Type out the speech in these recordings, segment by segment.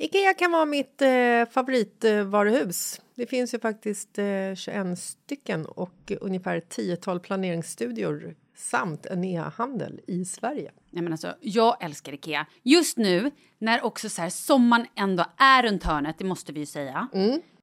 Ikea kan vara mitt eh, favoritvaruhus. Det finns ju faktiskt eh, 21 stycken och ungefär ett tiotal planeringsstudior samt en e-handel i Sverige. Nej, men alltså, jag älskar Ikea. Just nu, när också så här, sommaren ändå är runt hörnet, det måste vi ju säga.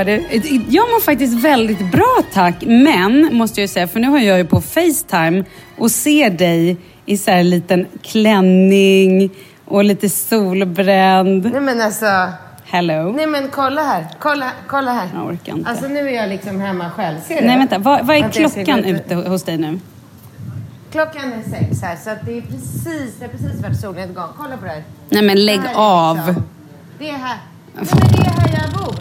Mår du? Jag mår faktiskt väldigt bra tack, men måste jag säga, för nu har jag ju på Facetime och ser dig i så här en liten klänning och lite solbränd. Nej men alltså, Hello. nej men kolla här. Kolla, kolla här. Jag orkar inte. Alltså nu är jag liksom hemma själv. Ser du? Nej vänta, vad, vad är ska klockan ute hos dig nu? Klockan är sex här så att det är precis, det har precis varit solnedgång. Kolla på det här. Nej men lägg Det här är av. liksom- Det är här. Nej men det är här jag bor.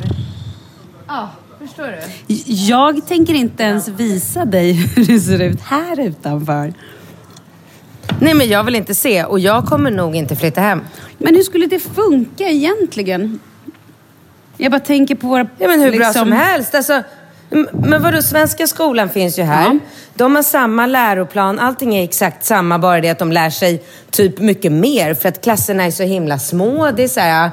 Ja, förstår du? Jag tänker inte ens visa dig hur det ser ut här utanför. Nej men jag vill inte se och jag kommer nog inte flytta hem. Men hur skulle det funka egentligen? Jag bara tänker på våra... Ja men hur bra liksom- som helst. Alltså, men vadå, svenska skolan finns ju här. Ja. De har samma läroplan, allting är exakt samma, bara det att de lär sig typ mycket mer för att klasserna är så himla små. Det är så här,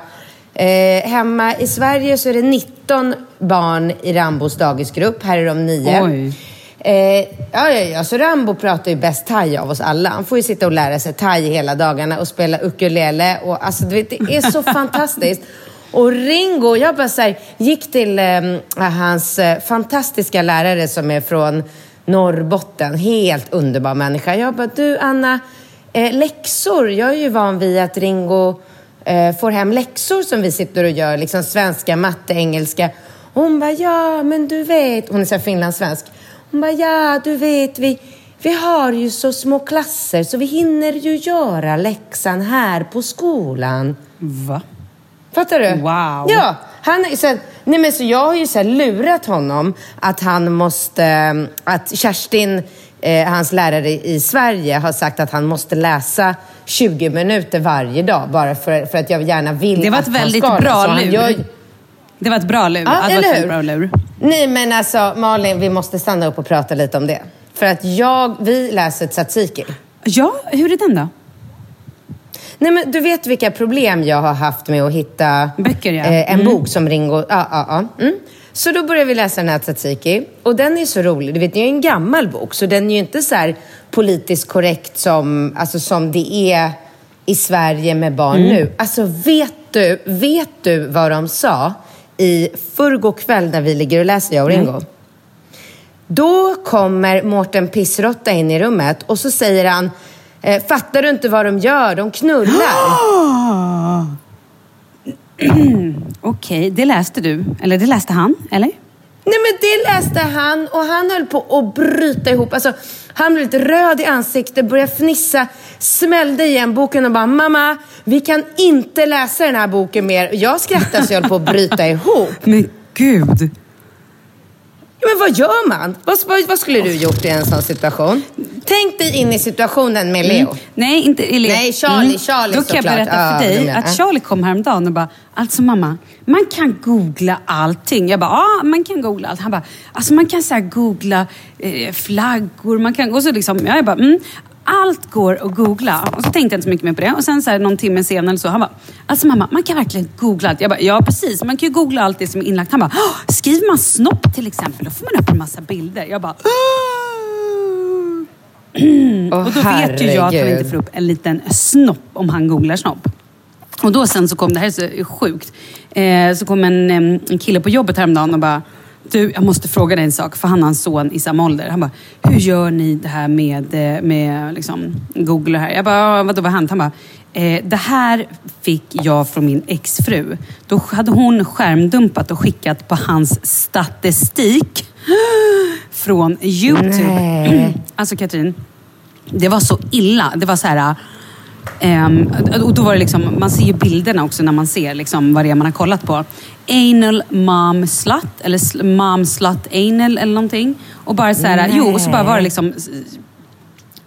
eh, hemma i Sverige så är det 19 barn i Rambos dagisgrupp, här är de nio. Oj. Eh, ja, ja, ja, så Rambo pratar ju bäst thai av oss alla. Han får ju sitta och lära sig thai hela dagarna och spela ukulele. Och, alltså, du vet, det är så fantastiskt. Och Ringo, jag bara så här, gick till eh, hans eh, fantastiska lärare som är från Norrbotten. Helt underbar människa. Jag bara, du Anna, eh, läxor. Jag är ju van vid att Ringo får hem läxor som vi sitter och gör. Liksom svenska, matte, engelska. Och hon bara, ja men du vet. Hon är så här finlandssvensk. Hon bara, ja du vet vi vi har ju så små klasser så vi hinner ju göra läxan här på skolan. Va? Fattar du? Wow. Ja, han är så, nej men så jag har ju så lurat honom att han måste, eh, att Kerstin, eh, hans lärare i Sverige, har sagt att han måste läsa 20 minuter varje dag bara för, för att jag gärna vill Det var att ett väldigt han ska bra lur. Gör... Det var ett bra lur. Ja, eller hur? bra lur. Nej men alltså Malin, vi måste stanna upp och prata lite om det. För att jag, vi läser tzatziki. Ja, hur är den då? Nej, men du vet vilka problem jag har haft med att hitta Böcker, ja. eh, en Mm. bok som Ringo... Ja, ja, ja. Mm. Så då började vi läsa den här Tzatziki. Och den är så rolig. Du vet, det är ju en gammal bok, så den är ju inte så politiskt korrekt som, alltså, som det är i Sverige med barn Mm. nu. Alltså, vet du, vet du vad de sa i förrgår kväll när vi ligger och läser, jag och Ringo? Då kommer Mårten Pissrotta in i rummet och så säger han eh, Fattar du inte vad de gör? De knullar. Okej, det läste du. Eller det läste han, eller? Nej men det läste han och han höll på att bryta ihop. Alltså, han blev lite röd i ansiktet, började fnissa, smällde igen boken och bara Mamma, vi kan inte läsa den här boken mer. Jag skrattade så jag höll på att bryta ihop. Men gud! Ja, men vad gör man? Vad, vad, vad skulle du gjort i en sån situation? Tänk dig in i situationen med Leo. Nej, inte Elin. Nej, Charlie, Charlie Då kan jag berätta Ja, för dig är- att ja. Charlie kom häromdagen och bara, alltså mamma, man kan googla allting. Jag bara, ja, man kan googla allt. Han bara, alltså man kan så googla eh, flaggor, man kan... Och så liksom, jag bara, mm, allt går att googla. Och så tänkte jag inte så mycket mer på det. Och sen så här, någon timme senare så, han bara, alltså mamma, man kan verkligen googla allt. Jag bara, ja precis, man kan ju googla allt det som är inlagt. Han bara, "Åh, skriver man snopp till exempel, då får man upp en massa bilder. Jag bara, Åh, och då vet ju jag att han herregud. inte får upp en liten snopp om han googlar snopp. Och då sen så kom, det här är så sjukt, eh, så kom en, en kille på jobbet häromdagen och bara du, jag måste fråga dig en sak, för han har en son i samma ålder. Han bara, hur gör ni det här med, eh, med liksom, Google och här? Jag bara, "Ja, vadå, vad har hänt? Han bara, eh, det här fick jag från min exfru. Då hade hon skärmdumpat och skickat på hans statistik från YouTube. Nej. Alltså Katrin, det var så illa. Det var så här... ehm, och då var det liksom, man ser ju bilderna också när man ser liksom vad det är man har kollat på. Anal mom slut, eller mom slut anal eller någonting. Och bara så här, jo, och så bara var det liksom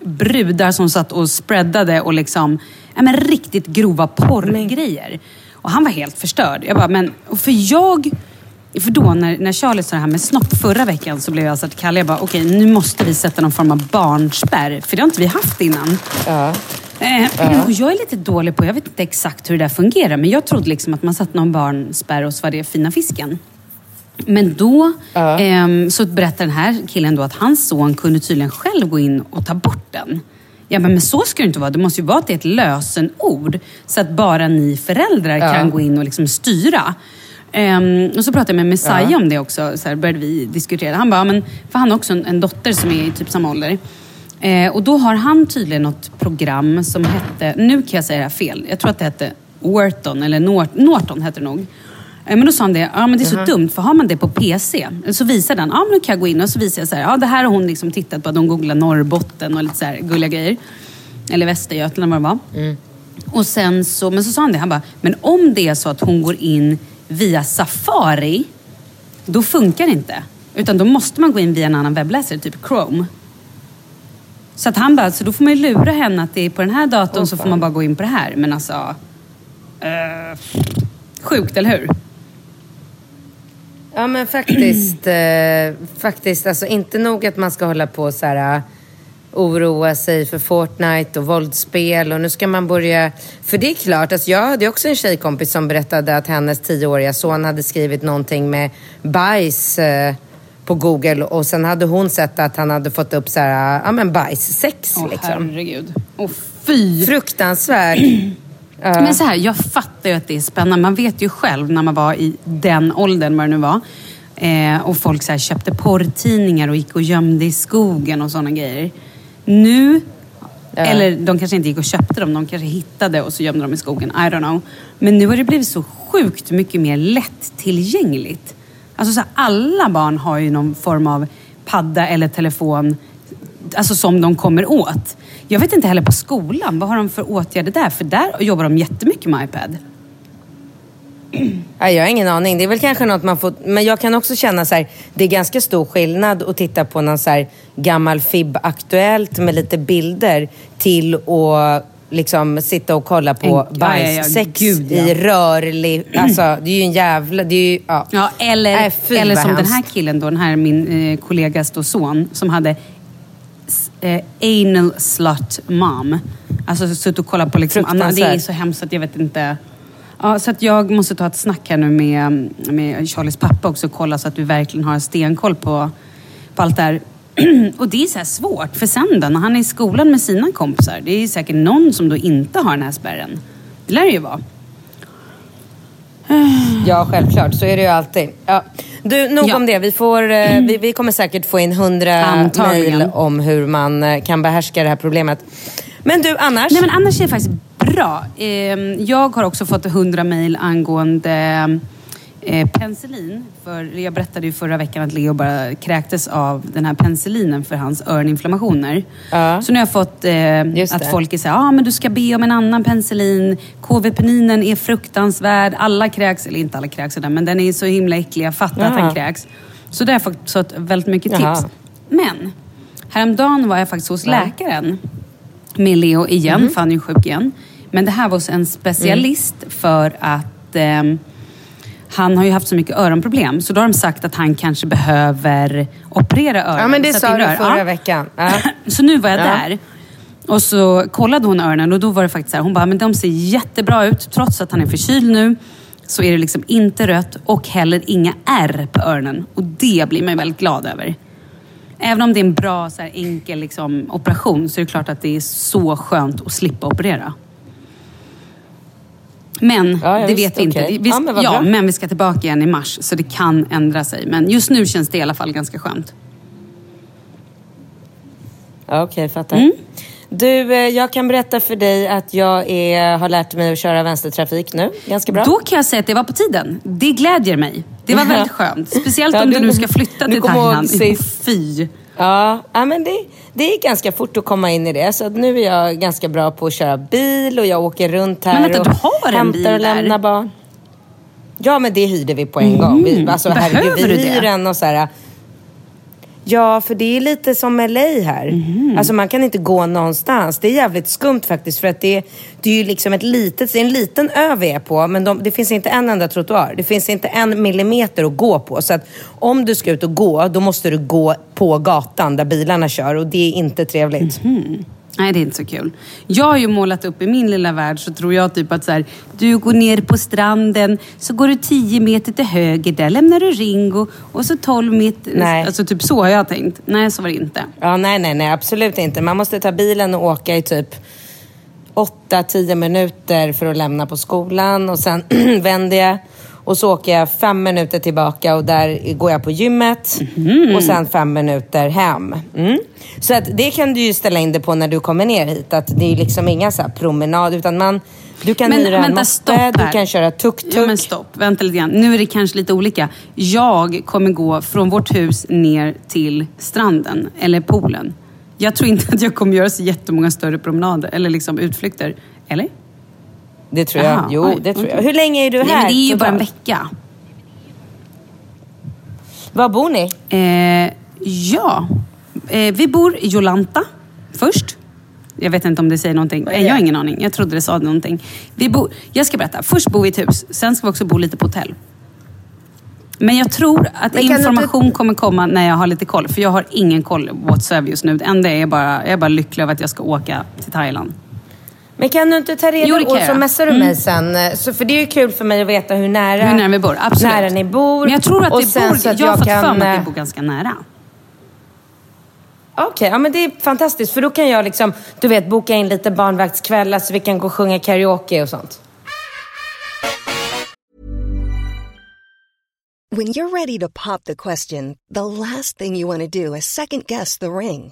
brudar som satt och spreadade och liksom, ja men riktigt grova porrgrejer. Och han var helt förstörd. Jag bara, men, för jag, för då när, när Charlie sa det här med snopp förra veckan så blev jag så att Kalle, jag bara, okej nu måste vi sätta någon form av barnspärr. För det har inte vi haft innan. Ja. Eh, och jag är lite dålig på, jag vet inte exakt hur det där fungerar, men jag trodde liksom att man satte någon barnspärr och så var det fina fisken. Men då ehm, så berättar den här killen då att hans son kunde tydligen själv gå in och ta bort den. Ja, men, men så ska det inte vara. Det måste ju vara att det är ett lösenord. Så att bara ni föräldrar kan gå in och liksom styra. Ehm, och så pratade jag med Messiah om det också. Så här började vi diskutera. Han bara, ja, men, för han har också en, en dotter som är i typ samma ålder. Eh, och då har han tydligen något program som hette, nu kan jag säga det här fel, jag tror att det hette Wharton, eller Nort, Norton hette det nog. Eh, Men då sa han det, ja men det är så dumt för har man det på PC så visar den, ja men då kan jag gå in och så visar jag så här, ja det här har hon liksom tittat på, de googlar Norrbotten och lite så här gulliga grejer. Eller Västergötland vad det var. Och sen så, men så sa han det, han bara, men om det är så att hon går in via Safari, då funkar det inte. Utan då måste man gå in via en annan webbläsare, typ Chrome. Så att han bara, så då får man ju lura henne att det är på den här datorn så får man bara gå in på det här. Men alltså... Eh, sjukt, eller hur? Ja men faktiskt, eh, faktiskt alltså inte nog att man ska hålla på så här eh, oroa sig för Fortnite och våldsspel och nu ska man börja... För det är klart, alltså jag hade också en tjejkompis som berättade att hennes tioåriga son hade skrivit någonting med bajs eh, på Google och sen hade hon sett att han hade fått upp så här, ja men bajssex Åh liksom. herregud. Åh fy! Fruktansvärt. Men så här, jag fattar ju att det är spännande. Man vet ju själv när man var i den åldern, vad det nu var. Eh, och folk så här, köpte porrtidningar och gick och gömde i skogen och sådana grejer. Nu, eller de kanske inte gick och köpte dem, de kanske hittade och så gömde de i skogen. I don't know. Men nu har det blivit så sjukt mycket mer lättillgängligt. Alltså så här, alla barn har ju någon form av padda eller telefon alltså som de kommer åt. Jag vet inte heller på skolan, vad har de för åtgärder där? För där jobbar de jättemycket med iPad. Ja, jag har ingen aning. Det är väl kanske något man får... Men jag kan också känna så här, det är ganska stor skillnad att titta på någon så här gammal FIB Aktuellt med lite bilder till att liksom sitta och kolla på En- ja, ja, ja, bajssex ja. i rörlig... Alltså, det är ju en jävla... Det är ju, ja. Ja, eller, Nej, fy, eller som den här hemskt. killen då, den här min eh, kollegas då son, som hade eh, anal slut mom. Alltså suttit och kollat på liksom, Anna, det är så hemskt att jag vet inte. Ja, så att jag måste ta ett snack här nu med, med Charlies pappa också och kolla så att vi verkligen har stenkoll på, på allt det här. Och det är så svårt, för sen då, när han är i skolan med sina kompisar, det är säkert någon som då inte har den här spärren. Det lär det ju vara. Ja, självklart. Så är det ju alltid. Ja. Du, nog Ja. om det. Vi, får, eh, vi, vi kommer säkert få in hundra mejl om hur man eh, kan behärska det här problemet. Men du, annars? Nej men annars är det faktiskt bra. Ehm, Jag har också fått 100 mejl angående eh, penicillin. För jag berättade ju förra veckan att Leo bara kräktes av den här penicillinen för hans öroninflammationer. Ja. Så nu har jag fått eh, att folk är såhär, ah, men du ska be om en annan penicillin. KV-peninen är fruktansvärd. Alla kräks, eller inte alla kräks sådär, men den är så himla äcklig. Jag fattar att Jaha. han kräks. Så där har jag fått väldigt mycket Jaha. tips. Men häromdagen var jag faktiskt hos Ja. läkaren med Leo igen, Mhm. för han är ju sjuk igen. Men det här var hos en specialist Mm. för att ehm, han har ju haft så mycket öronproblem. Så då har de sagt att han kanske behöver operera öronen. ja, men det sa du förra Ja. veckan. Ja. Så nu var jag Ja. där. Och så kollade hon öronen och då var det faktiskt så här, hon bara, men de ser jättebra ut. Trots att han är förkyld nu så är det liksom inte rött och heller inga ärr på öronen. Och det blir man ju väldigt glad över. Även om det är en bra, så här, enkel liksom, operation så är det klart att det är så skönt att slippa operera. Men Ja, ja, det visst, vet vi inte. okej. Vi, Ja, men ja, men vi ska tillbaka igen i mars så det kan ändra sig. Men just nu känns det i alla fall ganska skönt. Ja, Okej, fattar. Mm. Du, eh, jag kan berätta för dig att jag är, har lärt mig att köra vänstertrafik nu. Ganska bra. Då kan jag säga att det var på tiden. Det glädjer mig. Det var Ja. väldigt skönt. Speciellt Ja, om du du- nu ska flytta till Thailand. Fy. Ja, ja men det, det är ganska fort att komma in i det. Så nu är jag ganska bra på att köra bil och jag åker runt här Men vänta, och du har en hämtar bil och där? lämnar barn. Ja, men det hyrde vi på en gång. Vi, alltså, Behöver herregud, vi hyr den och så här. Ja, för det är lite som LA här. Mhm. Alltså man kan inte gå någonstans. Det är jävligt skumt faktiskt för att det, det är ju liksom ett litet, det är en liten ö vi är på men de, det finns inte en enda trottoar. Det finns inte en millimeter att gå på. Så att om du ska ut och gå, då måste du gå på gatan där bilarna kör och det är inte trevligt. Nej, det är inte så kul. Jag har ju målat upp i min lilla värld så tror jag typ att så här, du går ner på stranden, så går du 10 meter till höger, där lämnar du Ringo och så 12 meter... Nej. Alltså typ så har jag tänkt. Nej, så var det inte. Ja, nej, nej, nej, absolut inte. Man måste ta bilen och åka i typ 8-10 minuter för att lämna på skolan och sen vänder jag och så åker jag fem minuter tillbaka och där går jag på gymmet och sen fem minuter hem. Mm. Så att det kan du ju ställa in det på när du kommer ner hit. Att det är liksom inga så promenad utan man, du kan Men hyra en vänta, moppe, du kan köra tuk-tuk. Ja, men stopp. Vänta lite grann. Nu är det kanske lite olika. Jag kommer gå från vårt hus ner till stranden eller poolen. Jag tror inte att jag kommer göra så jättemånga större promenader eller liksom utflykter. Eller? Det tror jag. Jaha, jo, oj, det tror jag. okej. Hur länge är du Nej, här? men det är ju bara en vecka. Var bor ni? Eh, ja, eh, vi bor i Jolanta först. Jag vet inte om det säger någonting. är Eh, jag har ingen aning. Jag trodde det sa någonting. Vi bor, jag ska berätta. Först bor vi i ett hus. Sen ska vi också bo lite på hotell. Men jag tror att information kommer komma när jag har lite koll. För jag har ingen koll whatsoever just nu. Det enda är bara, jag är bara lycklig över att jag ska åka till Thailand. Men kan du inte ta reda kan och jag så messar du mig sen? eh, Så, för det är ju kul för mig att veta hur nära, Hur nära vi bor. Absolut. nära ni bor. Men jag tror att och vi sen bor, så att jag har fått kan, för mig att eh, vi bor ganska nära. Okej, ja men det är fantastiskt. För då kan jag liksom, du vet, boka in lite barnvaktskvällar så vi kan gå och sjunga karaoke och sånt. When you're ready to pop the question, the last thing you want to do is second guess the ring.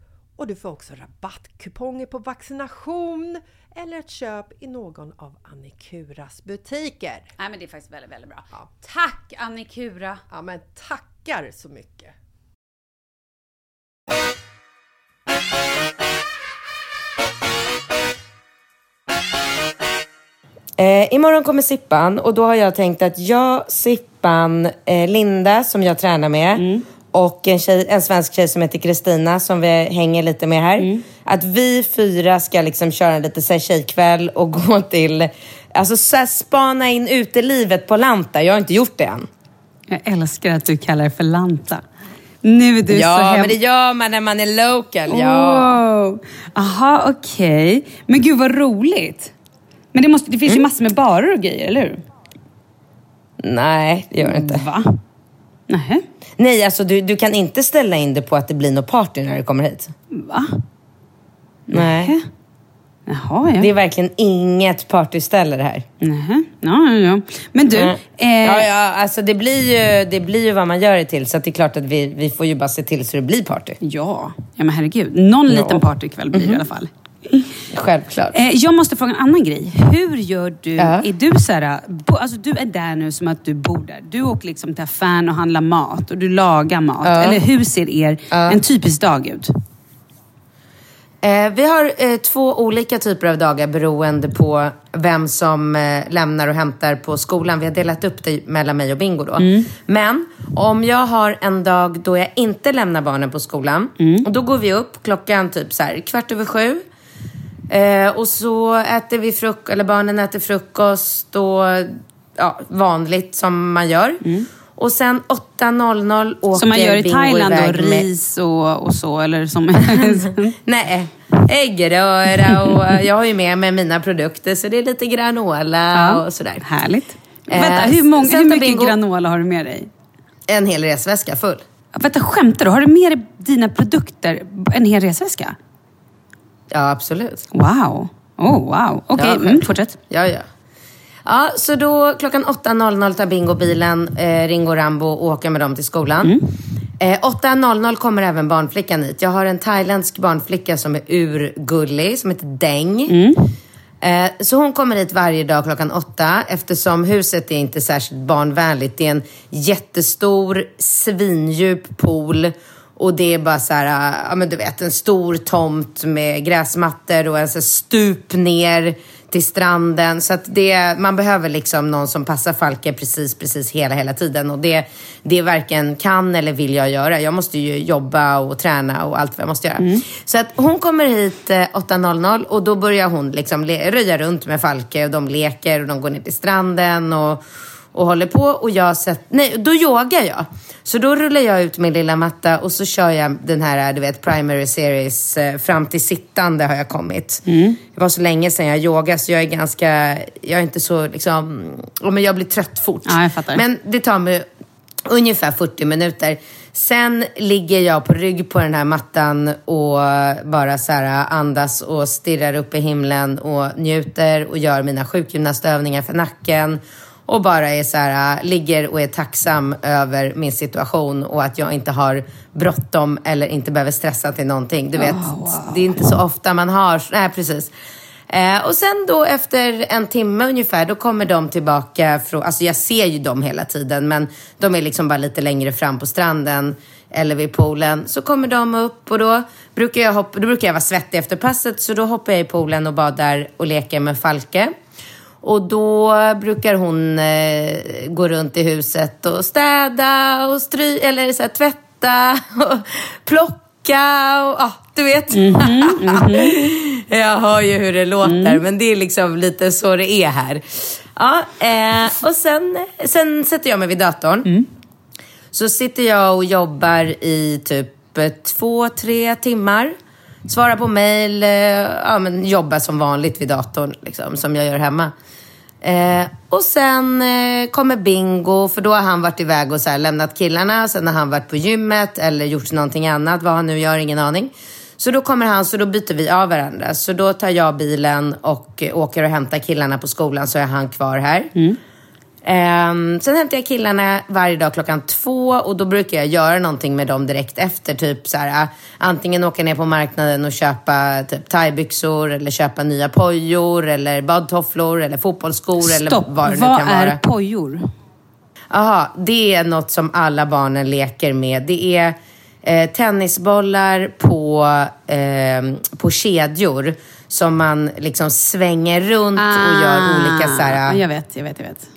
och du får också rabattkuponger på vaccination eller ett köp i någon av Annikuras butiker. Nej men det är faktiskt väldigt, väldigt bra. Ja. Tack Annikura! Ja men tackar så mycket! Eh, imorgon kommer Sippan och då har jag tänkt att jag, Sippan, eh, Linda som jag tränar med och en, tjej, en svensk tjej som heter Kristina som vi hänger lite med här. Att vi fyra ska liksom köra en lite så här tjejkväll och gå till, alltså så här, spana in utelivet på Lanta. Jag har inte gjort det än. Jag älskar att du kallar det för Lanta. Nu är du så ja, men det gör man när man är local. Ja. Aha, okej. Men gud vad roligt. Men det, måste, det finns ju Mm. massor med barer och grejer, eller hur? Nej, det gör det inte. Va? Nähä. Nej, alltså du, du kan inte ställa in det på att det blir något party när du kommer hit. Va? Nej. Jaha, ja. Det är verkligen inget partyställe det här. Nähä. Ja, ja, ja. Men du, Mm. eh, Ja, ja, alltså det blir, ju, det blir ju vad man gör det till. Så det är klart att vi, vi får ju bara se till så det blir party. ja. ja, men herregud. Någon liten partykväll blir det i alla fall. Självklart. Eh, jag måste fråga en annan grej. Hur gör du? Ja. Är du så här, alltså du är där nu som att du bor där. Du åker liksom till affären och handlar mat och du lagar mat. Eller hur ser er en typisk dag ut? Eh, vi har eh, två olika typer av dagar beroende på vem som eh, lämnar och hämtar på skolan. Vi har delat upp det mellan mig och Bingo då. Men om jag har en dag då jag inte lämnar barnen på skolan, och då går vi upp klockan typ så här, kvart över sju. Eh, och så äter vi frukost, eller barnen äter frukost och ja, vanligt som man gör. Och sen 8.00 åker Som man gör i Bingo Thailand då, ris och, och så eller som... Nej, äggröra och eh, jag har ju med mig mina produkter så det är lite granola och sådär. Härligt. Eh, Vänta, hur, många, hur mycket Bingo- granola har du med dig? En hel resväska full. Vänta, skämtar du? Har du med dig dina produkter? En hel resväska? Ja, absolut. Wow. Oh, wow. Okej, Ja, mm, fortsätt. Ja, ja. Ja, så då klockan 8.00 tar Bingo bilen, eh, Ringo Rambo och åker med dem till skolan. Eh, 8.00 kommer även barnflickan hit. Jag har en thailändsk barnflicka som är urgullig, som heter Deng. Eh, så hon kommer hit varje dag klockan åtta eftersom huset är inte särskilt barnvänligt. Det är en jättestor, svindjup pool och det är bara så här, ja men du vet, en stor tomt med gräsmattor och en så stup ner till stranden. Så att det, man behöver liksom någon som passar Falke precis, precis hela, hela tiden. Och det, det varken kan eller vill jag göra. Jag måste ju jobba och träna och allt vad jag måste göra. Så att hon kommer hit eh, 8.00 och då börjar hon liksom röja runt med Falke och de leker och de går ner till stranden och och håller på och jag sätter, nej då yogar jag. Så då rullar jag ut min lilla matta och så kör jag den här, du vet, primary series eh, fram till sittande har jag kommit. Det var så länge sedan jag yogade så jag är ganska, jag är inte så liksom, men jag blir trött fort. Ja, jag fattar. Men det tar mig ungefär 40 minuter. Sen ligger jag på rygg på den här mattan och bara så här andas och stirrar upp i himlen och njuter och gör mina sjukgymnastövningar för nacken. Och bara är så här, ligger och är tacksam över min situation och att jag inte har bråttom eller inte behöver stressa till någonting. Du vet, det är inte så ofta man har... Nej, precis. Eh, och sen då efter en timme ungefär, då kommer de tillbaka från... Alltså jag ser ju dem hela tiden, men de är liksom bara lite längre fram på stranden eller vid poolen. Så kommer de upp och då brukar jag, hoppa, då brukar jag vara svettig efter passet, så då hoppar jag i poolen och badar och leker med Falke. Och då brukar hon eh, gå runt i huset och städa och stry, eller så här, tvätta och plocka och ja, du vet. Jag hör ju hur det låter, men det är liksom lite så det är här. Ja, eh, och sen, sen sätter jag mig vid datorn. Så sitter jag och jobbar i typ eh, två, tre timmar. Svarar på mejl, eh, ja, men jobbar som vanligt vid datorn, liksom, som jag gör hemma. Eh, och sen eh, kommer Bingo, för då har han varit iväg och så här, lämnat killarna. Sen har han varit på gymmet eller gjort någonting annat. Vad han nu gör, ingen aning. Så då kommer han, så då byter vi av varandra. Så då tar jag bilen och eh, åker och hämtar killarna på skolan, så är han kvar här. Mm. Ehm, sen hämtar jag killarna varje dag klockan två och då brukar jag göra någonting med dem direkt efter. Typ så här, antingen åka ner på marknaden och köpa typ thaibyxor eller köpa nya pojor eller badtofflor eller fotbollsskor eller Stopp, vad det nu vad kan är vara. pojor? Aha, det är något som alla barnen leker med. Det är eh, tennisbollar på, eh, på kedjor som man liksom svänger runt och gör olika så här, Ah, Jag vet, jag vet, jag vet.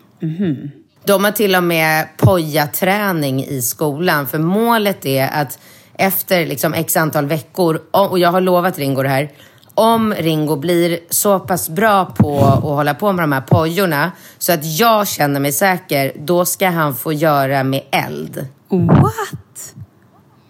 De har till och med pojaträning i skolan. För målet är att efter liksom x antal veckor, och jag har lovat Ringo det här, om Ringo blir så pass bra på att hålla på med de här pojorna så att jag känner mig säker, då ska han få göra med eld. What?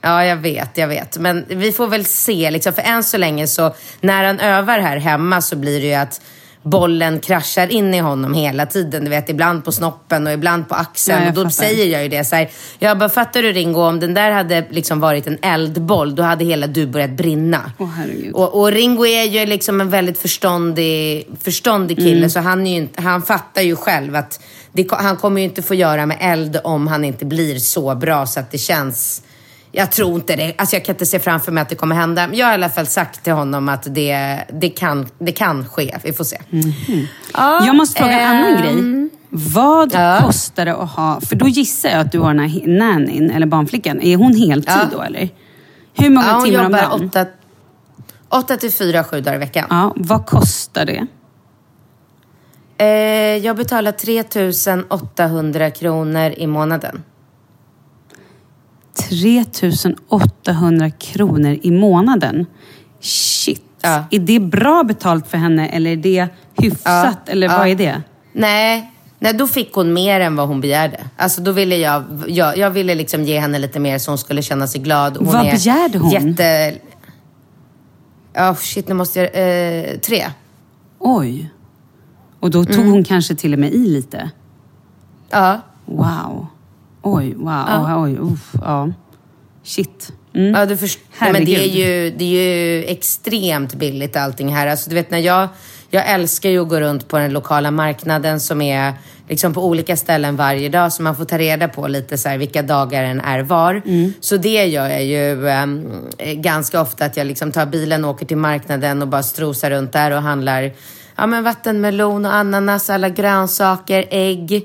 Ja, jag vet, jag vet. Men vi får väl se. Liksom. För än så länge så, när han övar här hemma så blir det ju att bollen kraschar in i honom hela tiden. Du vet, ibland på snoppen och ibland på axeln. Ja, och då fattar. säger jag ju det så här. Jag bara, fattar du Ringo, om den där hade liksom varit en eldboll, då hade hela du börjat brinna. Herregud. Och, och Ringo är ju liksom en väldigt förståndig, förståndig kille, Mm. så han, är ju inte, han fattar ju själv att det, han kommer ju inte få göra med eld om han inte blir så bra så att det känns... Jag tror inte det. Alltså jag kan inte se framför mig att det kommer hända. Men jag har i alla fall sagt till honom att det, det, kan, det kan ske. Vi får se. Ja, Jag måste fråga en annan ehm, grej. Vad ja. kostar det att ha... För då gissar jag att du har den här nannyn, eller barnflickan. Är hon heltid Ja. då eller? Hur många Ja, hon timmar om dagen? åtta, åtta till fyra, sju dagar i veckan. Ja, vad kostar det? Eh, jag betalar 3 800 kronor i månaden. 3800 kronor i månaden. Shit. Ja. Är det bra betalt för henne eller är det hyfsat? Ja. Eller vad är det? Nej, nej, då fick hon mer än vad hon begärde. Alltså då ville jag, jag, jag ville liksom ge henne lite mer så hon skulle känna sig glad. Hon Vad är begärde hon? Jätte... Ja, shit, nu måste jag... Eh, tre. Oj. Och då Mm. tog hon kanske till och med i lite? Ja. Wow. Oj, wow. Ja. Oj, uff, ja. Shit. Mm. Ja, du först- Nej, men det är, ju, det är ju extremt billigt allting här. Alltså, du vet, när jag, jag älskar ju att gå runt på den lokala marknaden som är liksom på olika ställen varje dag. Så man får ta reda på lite så vilka dagar den är var. Så det gör jag ju ehm, ganska ofta. Att jag liksom tar bilen och åker till marknaden och bara strosar runt där och handlar ja, men vattenmelon och ananas, alla grönsaker, ägg.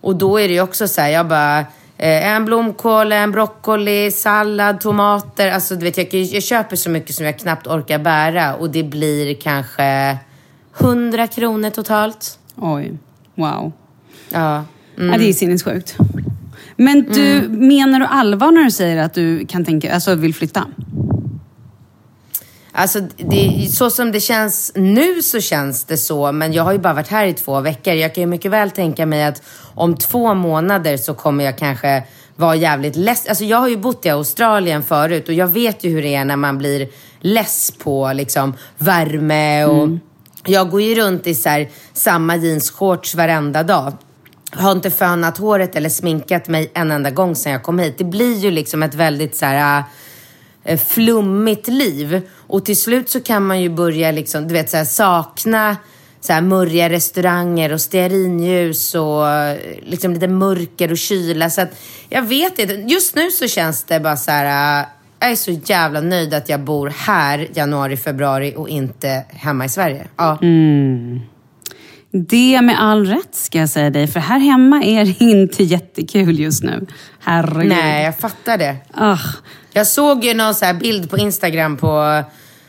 Och då är det ju också så här, jag bara... Eh, en blomkål, en broccoli, sallad, tomater. Alltså, du vet, jag, jag köper så mycket som jag knappt orkar bära och det blir kanske 100 kronor totalt. Oj. Wow. Ja. Ja, det är sinnessjukt. Men du, menar du allvar när du säger att du kan tänka, alltså vill flytta? Alltså, det, så som det känns nu så känns det så, men jag har ju bara varit här i två veckor. Jag kan ju mycket väl tänka mig att om två månader så kommer jag kanske vara jävligt less. Alltså jag har ju bott i Australien förut och jag vet ju hur det är när man blir less på liksom värme och jag går ju runt i så här, samma jeansshorts varenda dag. Har inte fönat håret eller sminkat mig en enda gång sedan jag kom hit. Det blir ju liksom ett väldigt så här eh, flummigt liv. Och till slut så kan man ju börja liksom, du vet, så här, sakna så här, murriga restauranger och stearinljus och liksom lite mörker och kyla. Så att, jag vet inte. Just nu så känns det bara så här... eh, Jag är så jävla nöjd att jag bor här januari, februari och inte hemma i Sverige. Ja. Det med all rätt ska jag säga dig, för här hemma är det inte jättekul just nu. Herregud. Nej, jag fattar det. Ah, Jag såg ju någon så här bild på Instagram på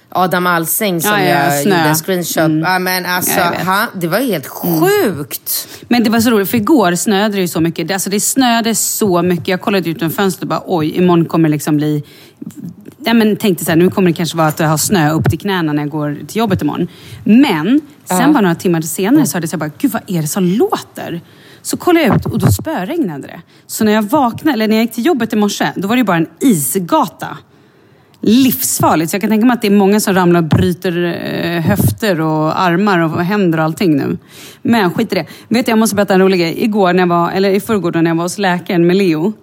Adam Alsing som Ja, ja, jag snö. gjorde en screenshot. Ja, men alltså, han, det var helt sjukt. Men det var så roligt, för igår snöade det ju så mycket. Det- Alltså det snöade så mycket. Jag kollade ut genom fönstret och bara oj, imorgon kommer det liksom bli... Ja, men tänkte så här, nu kommer det kanske vara att jag har snö upp till knäna när jag går till jobbet imorgon. Men sen bara några timmar senare så hörde jag bara, gud vad är det som låter? Så kollade jag ut och då spöregnade det. Så när jag vaknade, eller när jag gick till jobbet i morse, då var det bara en isgata. Livsfarligt. Så jag kan tänka mig att det är många som ramlar och bryter eh, höfter och armar och händer och allting nu. Men skit i det. Vet du, jag måste berätta en rolig grej. Igår, när jag var, eller i förrgår då när jag var hos läkaren med Leo,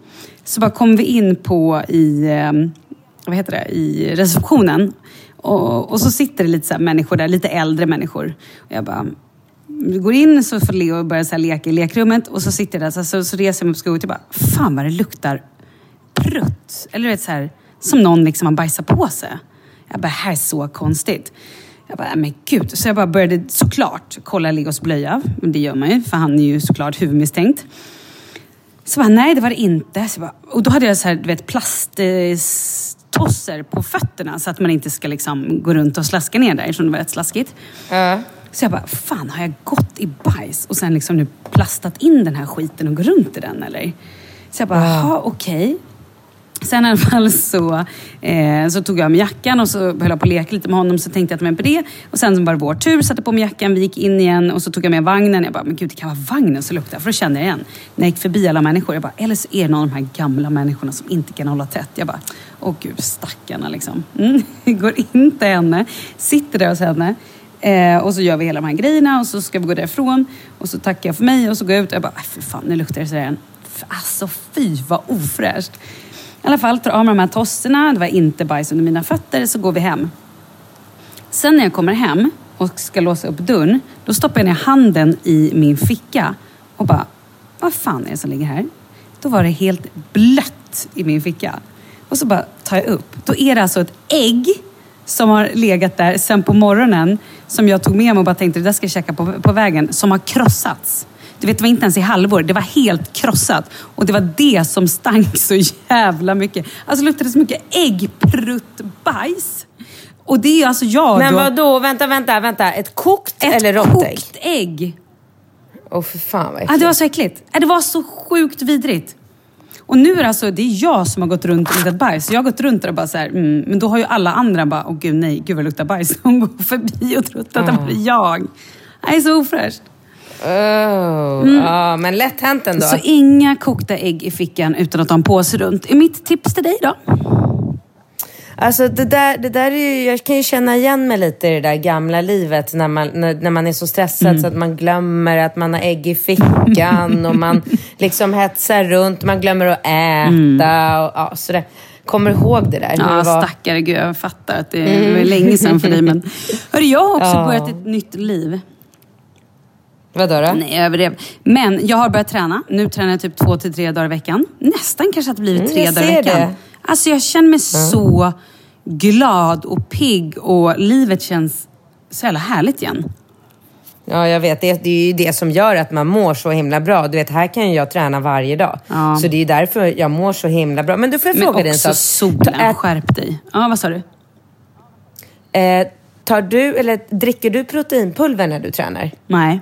så bara kom vi in på i, eh, vad heter det, i receptionen. Och, och så sitter det lite så här människor där, lite äldre människor. Och jag bara, vi går in så får Leo börja så här leka i lekrummet och så sitter jag där, så, så, så reser jag mig upp och ska gå ut och bara, fan vad det luktar prutt. Eller du vet så här, som någon liksom har bajsat på sig. Jag bara, här är så konstigt. Jag bara, men gud. Så jag bara började såklart kolla Leos blöja. Men Det gör man ju, för han är ju såklart huvudmisstänkt. Så bara, nej det var det inte. Så bara, och då hade jag så här, du vet, plasttosser på fötterna så att man inte ska liksom gå runt och slaska ner där eftersom det var rätt slaskigt. Så jag bara, fan har jag gått i bajs och sen liksom nu plastat in den här skiten och går runt i den eller? Så jag bara, jaha okej. Sen i alla fall så, eh, så tog jag av mig jackan och så höll jag på att leka lite med honom. Så tänkte jag ta med på det. Och sen var det vår tur, satte på mig jackan, vi gick in igen och så tog jag med vagnen. Jag bara, men gud det kan vara vagnen som luktar. För då kände jag igen. När jag gick förbi alla människor, jag bara, eller så är det någon av de här gamla människorna som inte kan hålla tätt. Jag bara, åh gud stackarna liksom. Mm. Går in till henne, sitter där hos henne. Eh, och så gör vi hela de här grejerna och så ska vi gå därifrån. Och så tackar jag för mig och så går jag ut och jag bara, äh, fy fan nu luktar det sådär igen. Alltså fy vad ofräscht. I alla fall tar av mig de här tosserna, det var inte bajs under mina fötter, så går vi hem. Sen när jag kommer hem och ska låsa upp dörren, då stoppar jag ner handen i min ficka och bara, vad fan är det som ligger här? Då var det helt blött i min ficka. Och så bara tar jag upp. Då är det alltså ett ägg som har legat där sen på morgonen som jag tog med mig och bara tänkte det där ska jag käka på, på vägen, som har krossats. Du vet, det var inte ens i halvor. Det var helt krossat. Och det var det som stank så jävla mycket. Alltså det luktade så mycket äggpruttbajs. Och det är alltså jag Men då. vad då? Vänta, vänta, vänta. Ett kokt Ett eller rått kokt ägg. Åh för fan vad Ja, äckligt. det var så äckligt. Ja, Det var så sjukt vidrigt. Och nu är det alltså, det är jag som har gått runt och luktat bajs. Jag har gått runt där och bara så här, mm, men då har ju alla andra bara, åh gud nej, gud vad det luktar bajs. De går förbi och trott att det var jag. Nej, så ofräscht. Oh, ja, men lätt hänt ändå. Mm. Så inga kokta ägg i fickan utan att ha en påse runt. Är mitt tips till dig då? Alltså det där, det där är ju, jag kan ju känna igen mig lite i det där gamla livet när man, när, när man är så stressad Mm. så att man glömmer att man har ägg i fickan och man liksom hetsar runt, man glömmer att äta och ja, sådär. Kommer ihåg det där? Mm. Ja, det var? stackare gud. Jag fattar att det var länge sedan för dig. Men hörru, jag har också Ja. börjat ett nytt liv. Vadå då? Nej, jag överdrev. Men jag har börjat träna. Nu tränar jag typ två till tre dagar i veckan. Nästan kanske att det blivit Mm, tre jag dagar i veckan. det. Alltså jag känner mig så glad och pigg och livet känns så jävla härligt igen. Ja, jag vet. Det, det är ju det som gör att man mår så himla bra. Du vet, här kan ju jag träna varje dag. Ja. Så det är ju därför jag mår så himla bra. Men du får jag Men fråga dig en också sak. solen, Ät- skärp dig. Ja, vad sa du? Eh, tar du, eller dricker du proteinpulver när du tränar? Nej.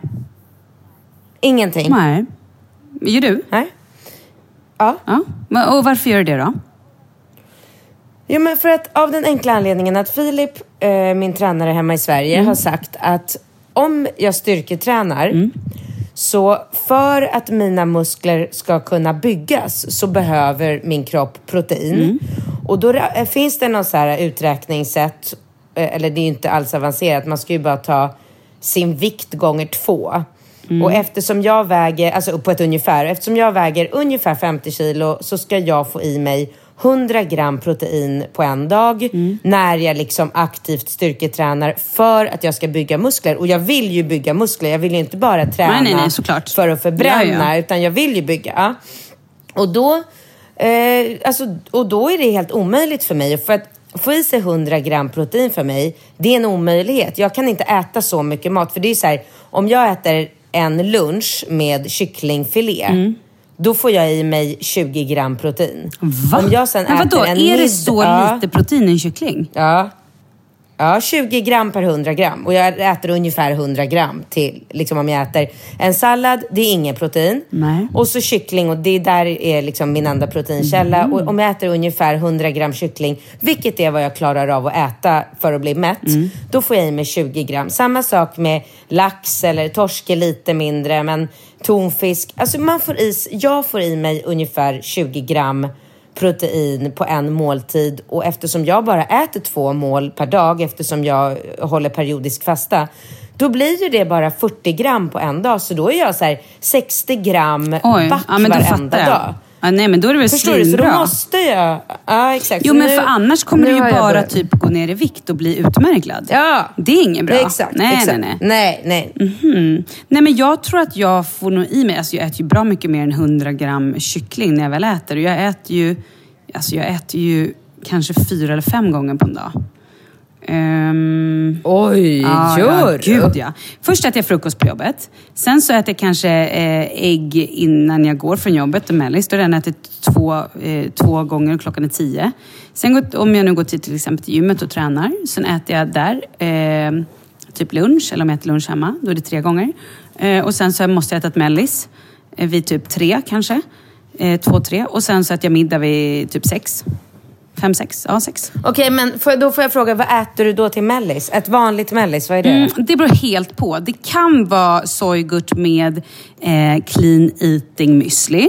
Ingenting? Nej. Gör du? Nej. Ja. Ja. Och varför gör du det då? Jo, men för att av den enkla anledningen att Filip, eh, min tränare hemma i Sverige, Mm. har sagt att om jag styrketränar så för att mina muskler ska kunna byggas så behöver min kropp protein. Mm. Och då finns det någon så här uträkningssätt, eh, eller det är ju inte alls avancerat, man ska ju bara ta sin vikt gånger två. Och eftersom jag väger, alltså på ett ungefär, eftersom jag väger ungefär 50 kilo så ska jag få i mig 100 gram protein på en dag när jag liksom aktivt styrketränar för att jag ska bygga muskler. Och jag vill ju bygga muskler, jag vill ju inte bara träna Nej, nej, nej, för att förbränna, Ja, ja. utan jag vill ju bygga. Och då, eh, alltså, och då är det helt omöjligt för mig. För att få i sig 100 gram protein för mig, det är en omöjlighet. Jag kan inte äta så mycket mat. För det är så här, om jag äter en lunch med kycklingfilé, då får jag i mig 20 gram protein. Va? Om jag sen Men vadå, äter en är det middag- så lite protein i en kyckling? Ja. Ja, 20 gram per 100 gram. Och jag äter ungefär 100 gram till, liksom om jag äter en sallad, det är ingen protein. Nej. Och så kyckling och det där är liksom min enda proteinkälla. Mm. Och om jag äter ungefär 100 gram kyckling, vilket är vad jag klarar av att äta för att bli mätt, Mm. då får jag i mig 20 gram. Samma sak med lax eller torsk är lite mindre, men tonfisk. Alltså man får i, jag får i mig ungefär 20 gram protein på en måltid. Och eftersom jag bara äter två mål per dag eftersom jag håller periodisk fasta då blir ju det bara 40 gram på en dag. Så då är jag så här 60 gram Oj, back ja, varenda dag. Ja, nej, men då är det väl Förstår du? Så då måste jag... Ja, exakt. Jo, Så men nu- för annars kommer du ju bara typ gå ner i vikt och bli utmärglad. Ja. Det är inget bra. Exakt. nej, exakt. nej, nej. nej, nej. Mhm. Nej, men jag tror att jag får nog i mig, alltså jag äter ju bra mycket mer än 100 gram kyckling när jag väl äter. Och jag äter ju, alltså jag äter ju kanske fyra eller fem gånger på en dag. Ehm, Oj, Ja, gör ja, gud ja. Först äter jag frukost på jobbet. Sen så äter jag kanske eh, ägg innan jag går från jobbet och mellis. Då har jag redan ätit två, eh, två gånger klockan är tio. Sen går, om jag nu går till till exempel till gymmet och tränar. Sen äter jag där eh, typ lunch, eller om jag äter lunch hemma. Då är det tre gånger. Eh, och sen så måste jag äta ett mellis vid typ tre kanske. Två, tre. Och sen så äter jag middag vid typ sex. Fem, sex. Ja, sex. Okej, men får, då får jag fråga, vad äter du då till mellis? Ett vanligt mellis, vad är det? Mm, det beror helt på. Det kan vara sojgurt med eh, clean eating müsli.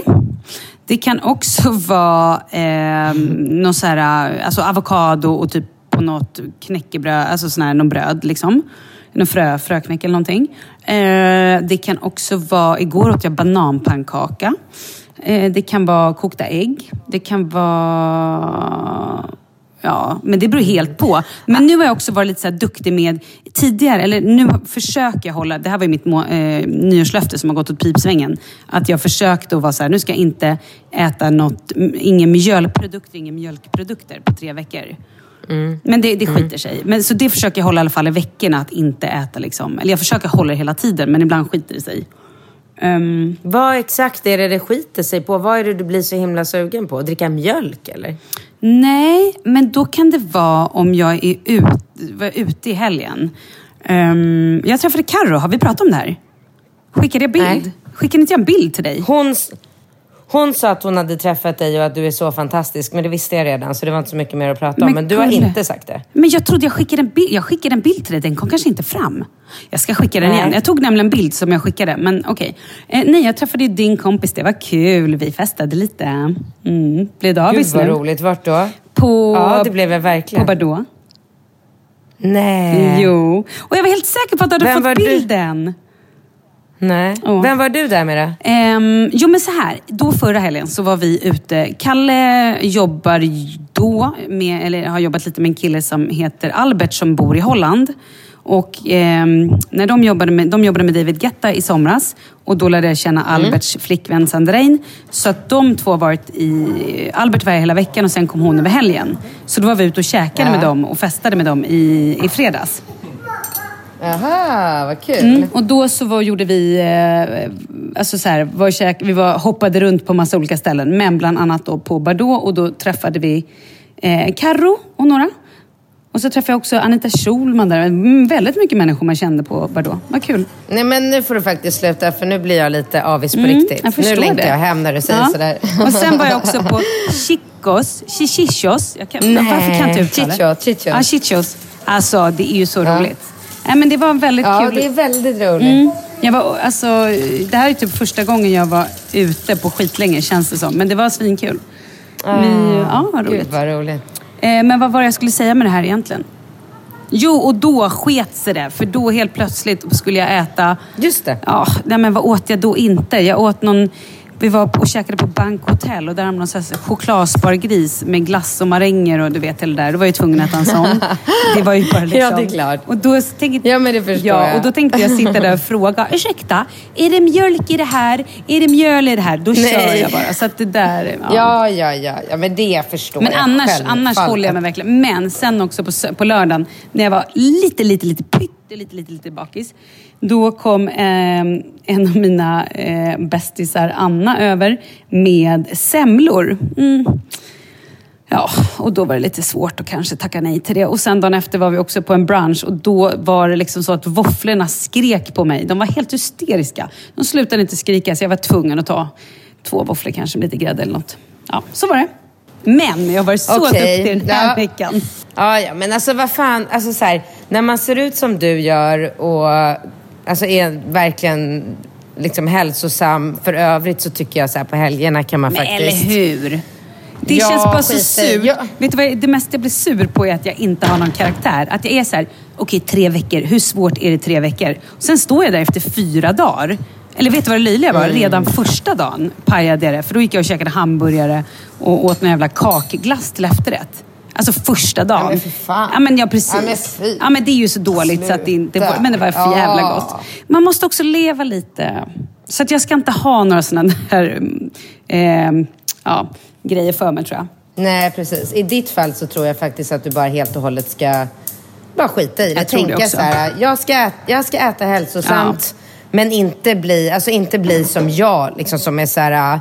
Det kan också vara eh, någon så här, alltså avokado och typ på något knäckebröd, alltså sån här, någon bröd liksom. någon frö, fröknäck eller någonting. Eh, det kan också vara, igår åt jag bananpannkaka. Eh, det kan vara kokta ägg. Det kan vara Ja, men det beror helt på. Men nu har jag också varit lite så duktig med tidigare, eller nu försöker jag hålla, det här var ju mitt må, eh, nyårslöfte som har gått åt pipsvängen. Att jag försökte att vara så här, nu ska jag inte äta något, inga mjölkprodukter, inga mjölkprodukter på tre veckor. Men det, det skiter sig. Men, så det försöker jag hålla i alla fall i veckorna, att inte äta liksom. Eller jag försöker hålla det hela tiden, men ibland skiter det sig. Ehm, Vad exakt är det det skiter sig på? Vad är det du blir så himla sugen på? Dricka mjölk eller? Nej, men då kan det vara om jag är ut, var ute i helgen. Ehm, jag träffade Carro. har vi pratat om det här? Skickade jag bild? Nej. Skickade inte jag en bild till dig? Hon, hon sa att hon hade träffat dig och att du är så fantastisk, men det visste jag redan så det var inte så mycket mer att prata om. Men Men du har gulle. inte sagt det. Men jag trodde jag skickade en bild. Jag skickade en bild till dig, den kom kanske inte fram. Jag ska skicka den Nej. igen. Jag tog nämligen en bild som jag skickade, men okej. Eh, nej, jag träffade ju din kompis, det var kul. Vi festade lite. Mm. Blev det Gud avis vad nu? roligt. Vart då? På, Ja, det blev jag verkligen. På Bordeaux. Nej. Jo. Och jag var helt säker på att du hade Vem fått du? Nej. Ja. Vem var du där med då? Ehm, jo men så här, då förra helgen så var vi ute. Kalle jobbar då, med, eller har jobbat lite med en kille som heter Albert som bor i Holland. Och ehm, när de jobbade, med, de jobbade med David Guetta i somras och då lärde jag känna Alberts flickvän Sandrein. Så att de två har varit i... Albert var här hela veckan och sen kom hon över helgen. Så då var vi ute och käkade Ja. med dem och festade med dem i, i fredags. Jaha, vad kul. Mm. Och då så var, gjorde vi, eh, alltså så här, var käk, vi var, hoppade runt på massa olika ställen, men bland annat då på Bordeaux och då träffade vi eh, Carro och några. Och så träffade jag också Anita Schulman där. Mm, väldigt mycket människor man kände på Bordeaux. Vad kul. Nej men nu får du faktiskt sluta för nu blir jag lite avis på Mm, riktigt. nu längtar det. jag hem när du säger Ja. sådär. Och sen var jag också på Chicos, Chichichos. Jag kan, Nej, varför kan jag inte uttala Chicho, Chicho. Ja, Chichos. Alltså, det är ju så Ja. roligt. Nej, men det var väldigt Ja, kul. det är väldigt roligt. Mm. Jag var, alltså, det här är typ första gången jag var ute på skitlänge, känns det som. Men det var svinkul. Vi, ja, vad Gud roligt. vad roligt. Eh, men vad var det jag skulle säga med det här egentligen? Jo, och då sket sig det. För då helt plötsligt skulle jag äta... Just det. Ja, nej men vad åt jag då inte? Jag åt någon... Vi var och käkade på Bankhotell och där har man någon chokladspargris med glass och maränger och du vet hela det där. Då var jag ju tvungen att äta en sån. Det var ju bara liksom... Ja, det är klart. Och då tänkte, Ja, men det förstår ja, jag. och då tänkte jag sitta där och fråga, ursäkta, är det mjölk i det här? Är det mjöl i det här? Då kör Nej. jag bara. Så att det där... Ja, ja, ja. ja men det förstår Men jag annars, annars håller jag mig verkligen. Men sen också på, på lördagen när jag var lite, lite, lite, pytte, lite, lite, lite bakis. Då kom eh, en av mina eh, bästisar, Anna, över med semlor. Mm. Ja, och då var det lite svårt att kanske tacka nej till det. Och sen dagen efter var vi också på en brunch och då var det liksom så att våfflorna skrek på mig. De var helt hysteriska. De slutade inte skrika så jag var tvungen att ta två våfflor kanske med lite grädde eller något. Ja, så var det. Men jag har varit så Okej, duktig den här ja. veckan. Ja, ja, men alltså vad fan. Alltså så här, när man ser ut som du gör och alltså är verkligen liksom hälsosam för övrigt så tycker jag så här på helgerna kan man Men faktiskt... eller hur? Det Ja, känns bara så skit i- sur. ja. Vet du vad, det mesta jag blir sur på är att jag inte har någon karaktär. Att jag är så här, okej tre veckor, hur svårt är det tre veckor? Sen står jag där efter fyra dagar. Eller vet du vad det löjliga var? Mm. Redan första dagen pajade jag det. För då gick jag och käkade hamburgare och åt någon jävla kakglass till efterrätt. Alltså första dagen. Ja, men för fan. Ja, men ja, precis. Ja, men fy. Ja, men det är ju så dåligt så att det inte Sluta. Men det var för jävla Ja. gott. Man måste också leva lite. Så att jag ska inte ha några sådana där eh, ja, grejer för mig tror jag. Nej, precis. I ditt fall så tror jag faktiskt att du bara helt och hållet ska bara skita i det. Jag tror det Tänka också. så här, jag ska, äta, jag ska äta hälsosamt, men inte bli, alltså inte bli som jag, liksom som är så här...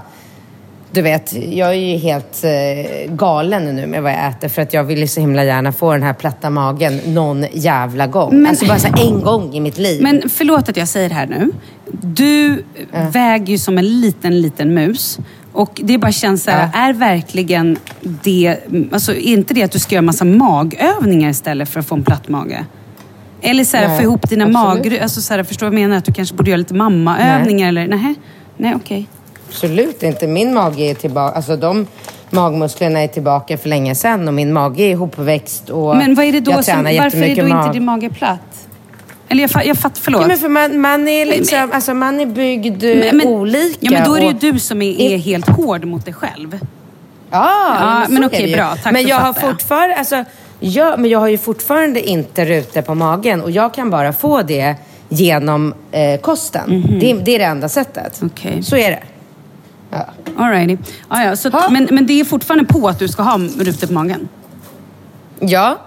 Du vet, jag är ju helt eh, galen nu med vad jag äter för att jag vill ju så himla gärna få den här platta magen någon jävla gång. Men- Alltså bara så en gång i mitt liv. Men förlåt att jag säger det här nu. Du väger ju som en liten, liten mus. Och det bara känns så här, är verkligen det... Alltså är inte det att du ska göra massa magövningar istället för att få en platt mage? Eller så här, Nej, få ihop dina absolut. mag... Alltså så här, förstår vad jag menar? Att du kanske borde göra lite mammaövningar eller... Nej, nej okej. Absolut inte. Min mage är tillbaka. Alltså de magmusklerna är tillbaka för länge sedan och min mage är ihopväxt och Men vad är det då jag som... Varför är då inte din mage platt? Eller jag, jag fattar, förlåt. Ja, men för man, man är liksom, alltså man är byggd eh, olika. Ja, men då är det ju och- du som är, är helt hård mot dig själv. Ja, Ja, men är okej, bra. Tack, Men jag har jag. fortfarande, alltså, ja, men jag har ju fortfarande inte rutor på magen och jag kan bara få det genom eh, kosten. Det, det är det enda sättet. Okej. Så är det. Alrighty. Ja, ja, så, men, men det är fortfarande på att du ska ha rutor på magen? ja,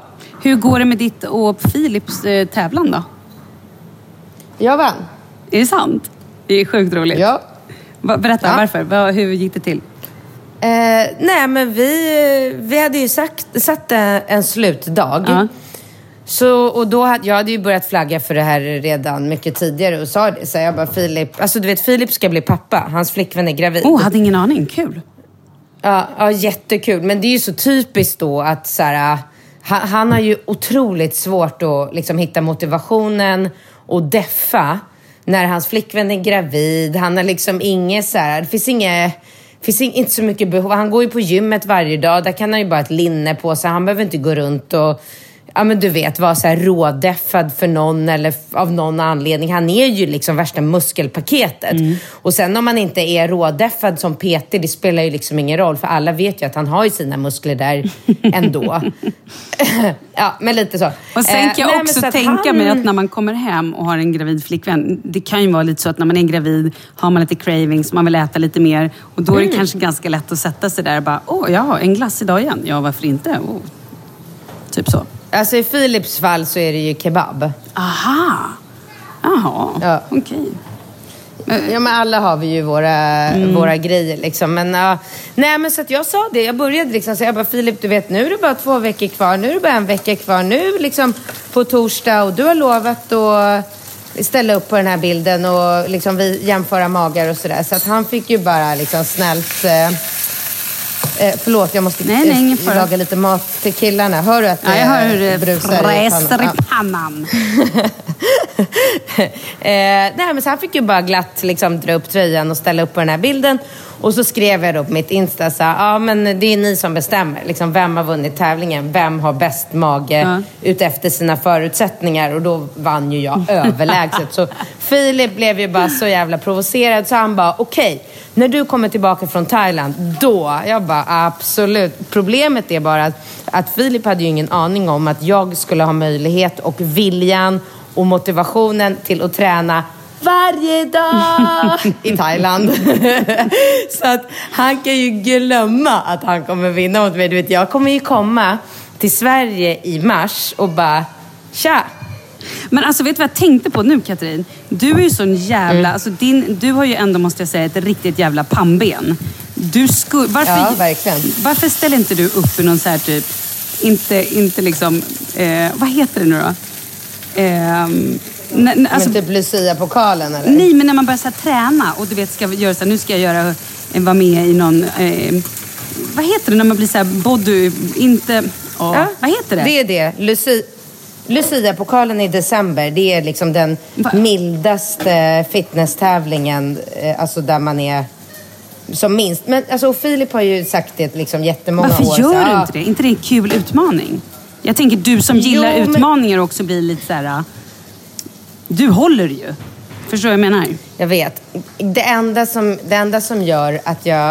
Hur går det med ditt och Philips eh, tävlan då? jag vann. Är det sant? Det är sjukt roligt. Ja. Berätta, Ja. varför? Va, hur gick det till? Eh, nej, men vi, vi hade ju sagt, satt en, en slutdag. Ja. Så, och då hade, jag hade ju börjat flagga för det här redan mycket tidigare och sa det. Så jag bara, Filip, alltså du vet Filip ska bli pappa. Hans flickvän är gravid. Oh, hade ingen aning. Kul. Ja, ja, jättekul. Men det är ju så typiskt då att så här, han, han har ju otroligt svårt att liksom, hitta motivationen och deffa när hans flickvän är gravid. Han har liksom inget så här, det finns inget det finns in- inte så mycket behov. Han går ju på gymmet varje dag. Där kan han ju bara ha ett linne på sig. Han behöver inte gå runt och ja, men du vet, vara så här rådeffad för någon eller av någon anledning. Han är ju liksom värsta muskelpaketet. Och sen om man inte är rådeffad som PT, det spelar ju liksom ingen roll. För alla vet ju att han har ju sina muskler där ändå. ja, men lite så. Och sen Eh, kan jag men också tänka han- mig att när man kommer hem och har en gravid flickvän, det kan ju vara lite så att när man är gravid har man lite cravings, man vill äta lite mer och då är Mm. det kanske ganska lätt att sätta sig där och bara, åh, ja, en glass idag igen. Ja, varför inte? Oh. Typ så. Alltså i Philips fall så är det ju kebab. Aha! Jaha, Ja. okej. Ja, men alla har vi ju våra, Mm. våra grejer liksom. Men, ja. nej, men så att jag sa det. Jag började liksom säga, jag bara, Filip, du vet, nu är det bara två veckor kvar. Nu är det bara en vecka kvar. Nu liksom på torsdag och du har lovat att ställa upp på den här bilden och liksom vi jämföra magar och sådär. Så att han fick ju bara liksom snällt... Eh, eh, förlåt, jag måste Nej, nej, ingen laga lite mat till killarna. Hör du att Ja, jag hör hur det fräser i pannan. eh, nej, men så han fick ju bara glatt liksom, dra upp tröjan och ställa upp på den här bilden. Och så skrev jag då på mitt Insta så ja men det är ni som bestämmer. Liksom, vem har vunnit tävlingen? Vem har bäst mage Ja. utefter sina förutsättningar? Och då vann ju jag överlägset. Så Filip blev ju bara så jävla provocerad så han bara, okej, när du kommer tillbaka från Thailand, då? Jag bara, absolut. Problemet är bara att, att Filip hade ju ingen aning om att jag skulle ha möjlighet och viljan och motivationen till att träna varje dag i Thailand. så att han kan ju glömma att han kommer vinna mot mig. Du vet, jag kommer ju komma till Sverige i mars och bara, tja! Men alltså vet du vad jag tänkte på nu Katrin? Du är ju sån jävla... Mm. Alltså din, du har ju ändå, måste jag säga, ett riktigt jävla pannben. Du sku, varför, Ja, verkligen. Varför ställer inte du upp i någon så här typ... Inte, inte liksom... Eh, vad heter det nu då? Ehm, nä- nä- alltså, men typ Lucia-pokalen eller? Nej, men när man börjar så träna och du vet, ska göra så här, nu ska jag göra, eh, vara med i någon... Eh, vad heter det när man blir så här body... Inte... åh, Ja, vad heter det? Det är det. Lucia, Lucia-pokalen i december, det är liksom den mildaste fitnesstävlingen, eh, alltså där man är som minst. Men alltså, och Filip har ju sagt det liksom jättemånga Varför år. gör så, du inte det? inte det en kul utmaning? Jag tänker du som gillar Jo, men- utmaningar också blir lite så här. äh, Du håller ju. Förstår vad jag menar? Jag vet. Det enda som, det enda som gör att jag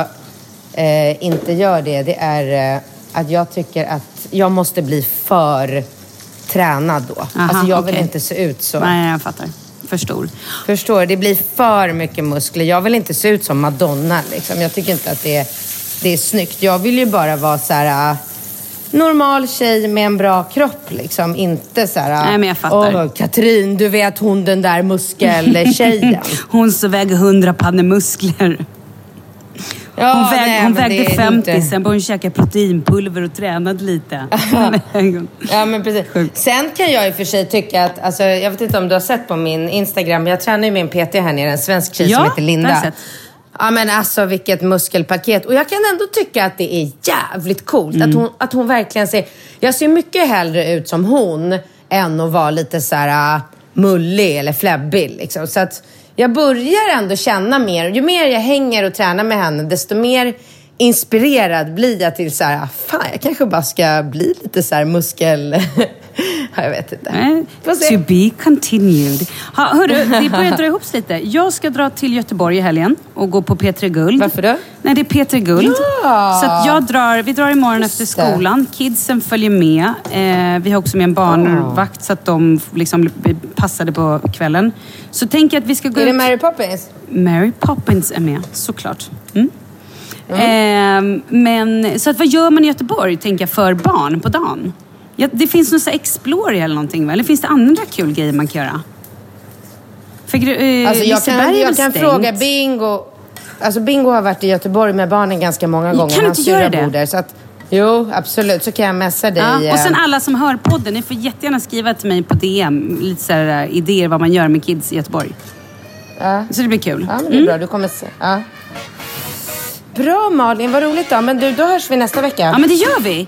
eh, inte gör det, det är eh, att jag tycker att jag måste bli för tränad då. Aha, alltså jag vill inte se ut så. Nej, jag fattar. Förstår. Förstår, det blir för mycket muskler. Jag vill inte se ut som Madonna. Liksom. Jag tycker inte att det är, det är snyggt. Jag vill ju bara vara så här... äh, normal tjej med en bra kropp. Liksom. Inte så här... Nej, men jag fattar. Åh, Katrin, du vet hon den där muskeltjejen. Hon som väger 100 pannor muskler. Ja, Hon, väg, nej, hon vägde det är 50, inte- sen började hon käka proteinpulver och tränade lite. Ja, men precis. Sen kan jag i och för sig tycka att, alltså, jag vet inte om du har sett på min Instagram, jag tränar ju med en PT här nere, en svensk tjej Ja, som heter Linda. Ja men alltså vilket muskelpaket. Och jag kan ändå tycka att det är jävligt coolt. Mm. Att, hon, att hon verkligen ser... Jag ser mycket hellre ut som hon än att vara lite så här uh, mullig eller fläbbig. Liksom. Så att jag börjar ändå känna mer. Ju mer jag hänger och tränar med henne, desto mer inspirerad blir jag till så här, ah, fan jag kanske bara ska bli lite så här muskel jag vet inte. Nej. To be continued. Ha, hörru, det börjar dra ihop sig lite. Jag ska dra till Göteborg i helgen och gå på P3 Guld. Varför då? Nej, det är P3 Guld. Ja! Så att jag drar, vi drar imorgon Just efter det. skolan. Kidsen följer med. Eh, vi har också med en barnvakt så att de liksom passade på kvällen. Så tänker jag att vi ska gå Är det ut... Mary Poppins? Mary Poppins är med, såklart. Mm. Ehm, men, så att vad gör man i Göteborg, tänker jag, för barn på dagen? Ja, det finns någon sån här Explore eller någonting, va? Eller finns det andra kul grejer man kan göra? För, eh, Alltså jag kan, jag kan fråga Bingo. Alltså Bingo har varit i Göteborg med barnen ganska många gånger. Kan du inte göra det? där. Så att, jo, absolut. Så kan jag messa dig. Ja, och sen eh, alla som hör podden, ni får jättegärna skriva till mig på DM, lite så här, eh, idéer vad man gör med kids i Göteborg. ja. Så det blir kul. ja, men det är bra. Du kommer se. Ja. Bra Malin, vad roligt då. Men du, då hörs vi nästa vecka. Ja, men det gör vi.